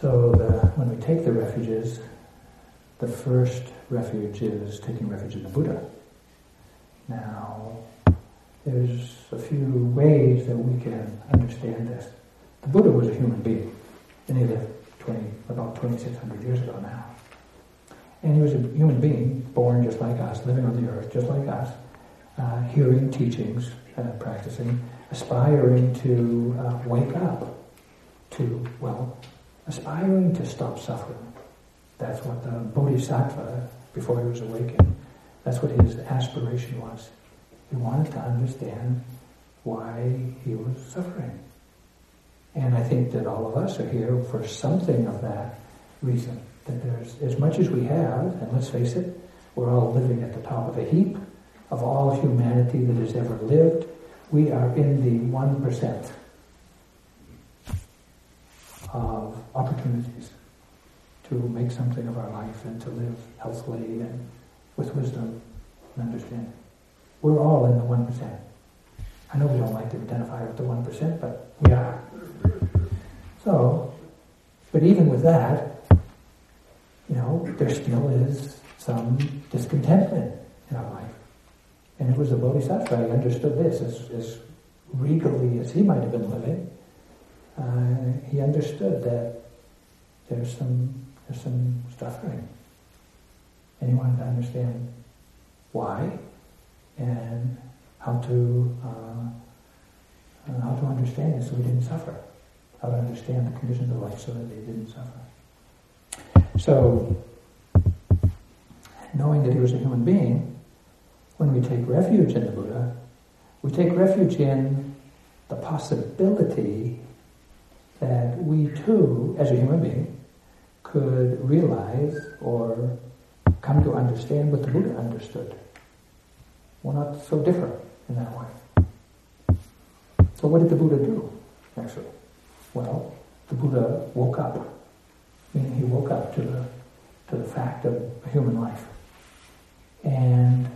So the, when we take the refuges, the first refuge is taking refuge in the Buddha. Now, there's a few ways that we can understand this. The Buddha was a human being, and he lived 20, about 2,600 years ago now. And he was a human being, born just like us, living on the earth just like us, uh, hearing teachings, uh, practicing, aspiring to uh, wake up, to, well, aspiring to stop suffering. That's what the Bodhisattva, before he was awakened, that's what his aspiration was. He wanted to understand why he was suffering. And I think that all of us are here for something of that reason. That there's, as much as we have, and let's face it, we're all living at the top of a heap of all humanity that has ever lived. We are in the 1% of opportunities to make something of our life and to live healthily and with wisdom and understanding. We're all in the 1%. I know we don't like to identify with the 1%, but we are. So, but even with that, you know, there still is some discontentment in our life. And it was the Bodhisattva, he understood this as, as regally as he might have been living. Uh, he understood that there's some, there's some suffering. And he wanted to understand why and how to, uh, uh, how to understand it so we didn't suffer how to understand the conditions of life so that they didn't suffer. So, knowing that he was a human being, when we take refuge in the Buddha, we take refuge in the possibility that we too, as a human being, could realize or come to understand what the Buddha understood. We're not so different in that way. So what did the Buddha do, actually? Well, the Buddha woke up, meaning he woke up to the, to the fact of human life. And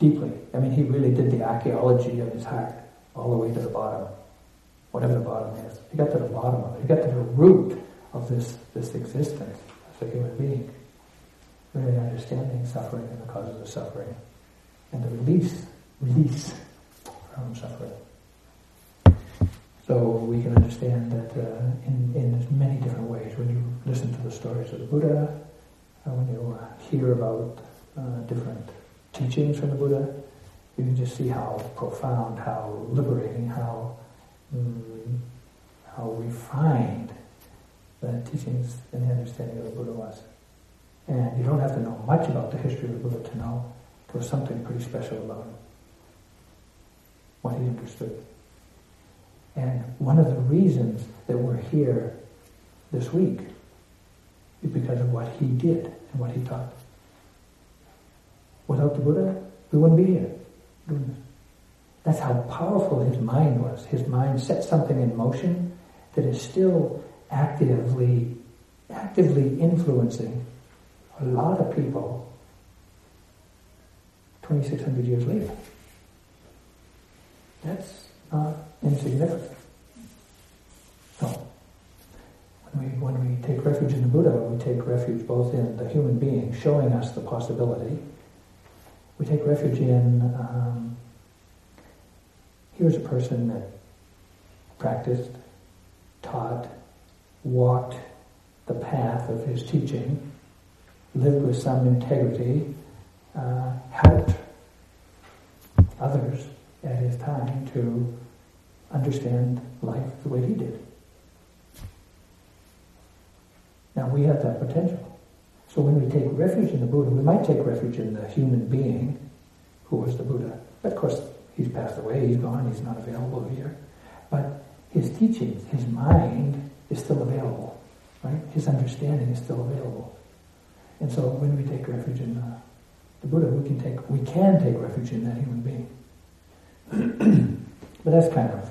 deeply, I mean, he really did the archaeology of his heart all the way to the bottom, whatever the bottom is. He got to the bottom of it. He got to the root of this, this existence as a human being. Really understanding suffering and the causes of suffering and the release, release from suffering. So we can understand that uh, in, in many different ways. When you listen to the stories of the Buddha, uh, when you uh, hear about uh, different teachings from the Buddha, you can just see how profound, how liberating, how um, how refined the teachings and the understanding of the Buddha was. And you don't have to know much about the history of the Buddha to know there was something pretty special about him, what he understood. And one of the reasons that we're here this week is because of what he did and what he taught. Without the Buddha, we wouldn't be here doing this. That's how powerful his mind was. His mind set something in motion that is still actively, actively influencing a lot of people 2,600 years later. That's not insignificant. So, when we, when we take refuge in the Buddha, we take refuge both in the human being showing us the possibility. We take refuge in, um, here's a person that practiced, taught, walked the path of his teaching, lived with some integrity, uh, helped others at his time to understand life the way he did. Now we have that potential. So when we take refuge in the Buddha, we might take refuge in the human being who was the Buddha. But of course, he's passed away, he's gone, he's not available here. But his teachings, his mind is still available, right? His understanding is still available. And so when we take refuge in the, the Buddha, we can take we can take refuge in that human being. but that's kind of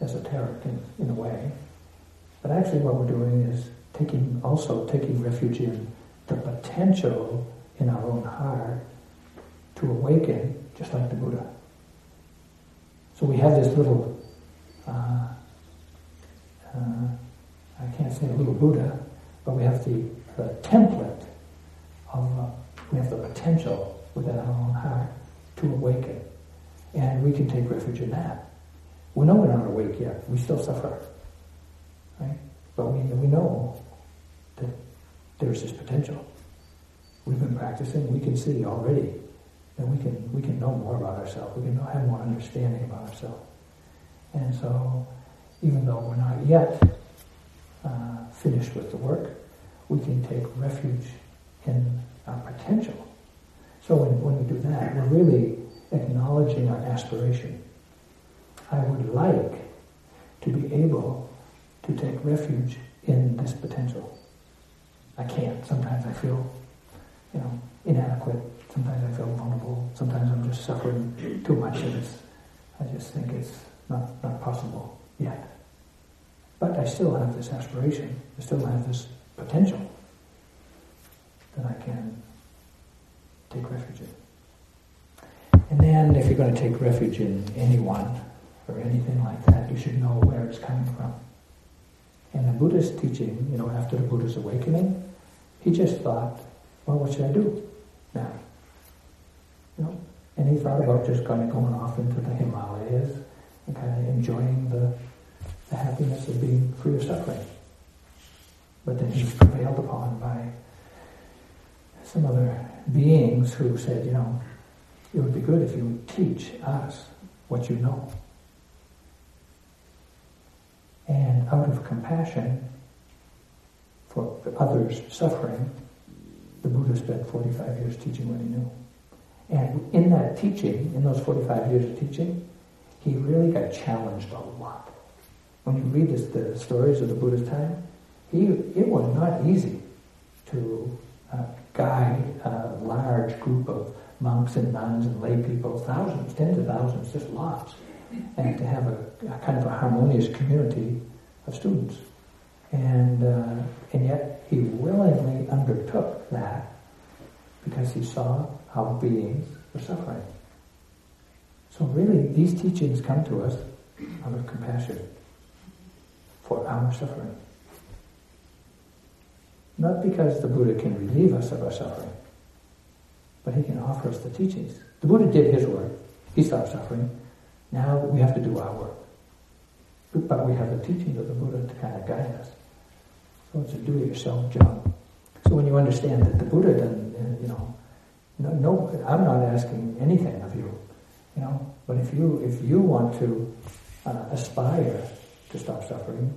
esoteric in, in a way. But actually what we're doing is taking also taking refuge in the potential in our own heart to awaken just like the Buddha. So we have this little uh, I can't say a little Buddha, but we have the, the template of, uh, we have the potential within our own heart to awaken. And we can take refuge in that. We know we're not awake yet. We still suffer. Right? But we, we know that there's this potential. We've been practicing. We can see already that we can, we can know more about ourselves. We can know, have more understanding about ourselves. And so, even though we're not yet uh, finished with the work, we can take refuge in our potential. So when, when we do that, we're really acknowledging our aspiration. I would like to be able to take refuge in this potential. I can't. Sometimes I feel, you know, inadequate. Sometimes I feel vulnerable. Sometimes I'm just suffering too much and it's, I just think it's not, not possible yet. But I still have this aspiration. I still have this potential that I can take refuge in. And then if you're going to take refuge in anyone or anything like that, you should know where it's coming from. And the Buddha's teaching, you know, after the Buddha's awakening, he just thought, well, what should I do now? You know, and he thought about just kind of going off into the Himalayas and kind of enjoying the, the happiness of being free of suffering. But then he was prevailed upon by some other beings who said, you know, it would be good if you would teach us what you know. And out of compassion for others suffering, the Buddha spent 45 years teaching what he knew. And in that teaching, in those 45 years of teaching, he really got challenged a lot. When you read this, the stories of the Buddha's time, he, it was not easy to uh, guide a large group of monks and nuns and lay people, thousands, tens of thousands, just lots, and to have a, a kind of a harmonious community of students. And, uh, and yet he willingly undertook that because he saw how beings were suffering. So really, these teachings come to us out of compassion for our suffering. Not because the Buddha can relieve us of our suffering, but he can offer us the teachings. The Buddha did his work. He stopped suffering. Now we have to do our work. But we have the teachings of the Buddha to kind of guide us. So it's a do-it-yourself job. So when you understand that the Buddha doesn't, uh, you know, no, no, I'm not asking anything of you, you know, but if you if you want to uh, aspire to stop suffering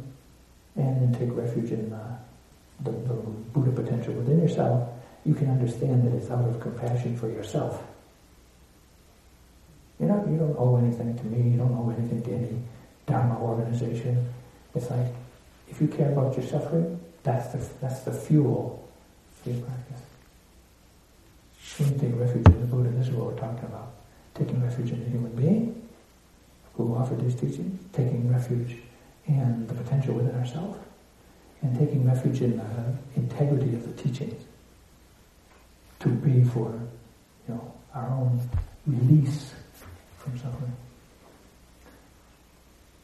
and then take refuge in uh, the, the Buddha potential within yourself, you can understand that it's out of compassion for yourself. You're not, you don't owe anything to me, you don't owe anything to any Dharma organization. It's like, if you care about your suffering, that's the, that's the fuel for your practice. You take refuge in the Buddha, this is what we're talking about. Taking refuge in the human being who offered these teachings, taking refuge in the potential within ourselves, and taking refuge in the integrity of the teachings to be for you know, our own release from suffering.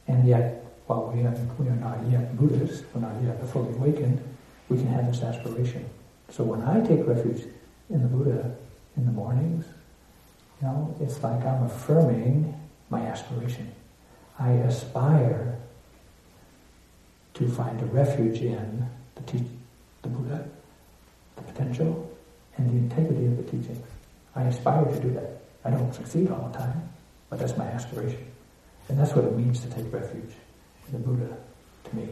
And yet, while we are, we are not yet Buddhists, we're not yet fully awakened, we can have this aspiration. So when I take refuge in the Buddha in the mornings, you know, it's like I'm affirming my aspiration. I aspire to find a refuge in the, te- the Buddha, the potential, and the integrity of the teachings. I aspire to do that. I don't succeed all the time, but that's my aspiration. And that's what it means to take refuge in the Buddha to me.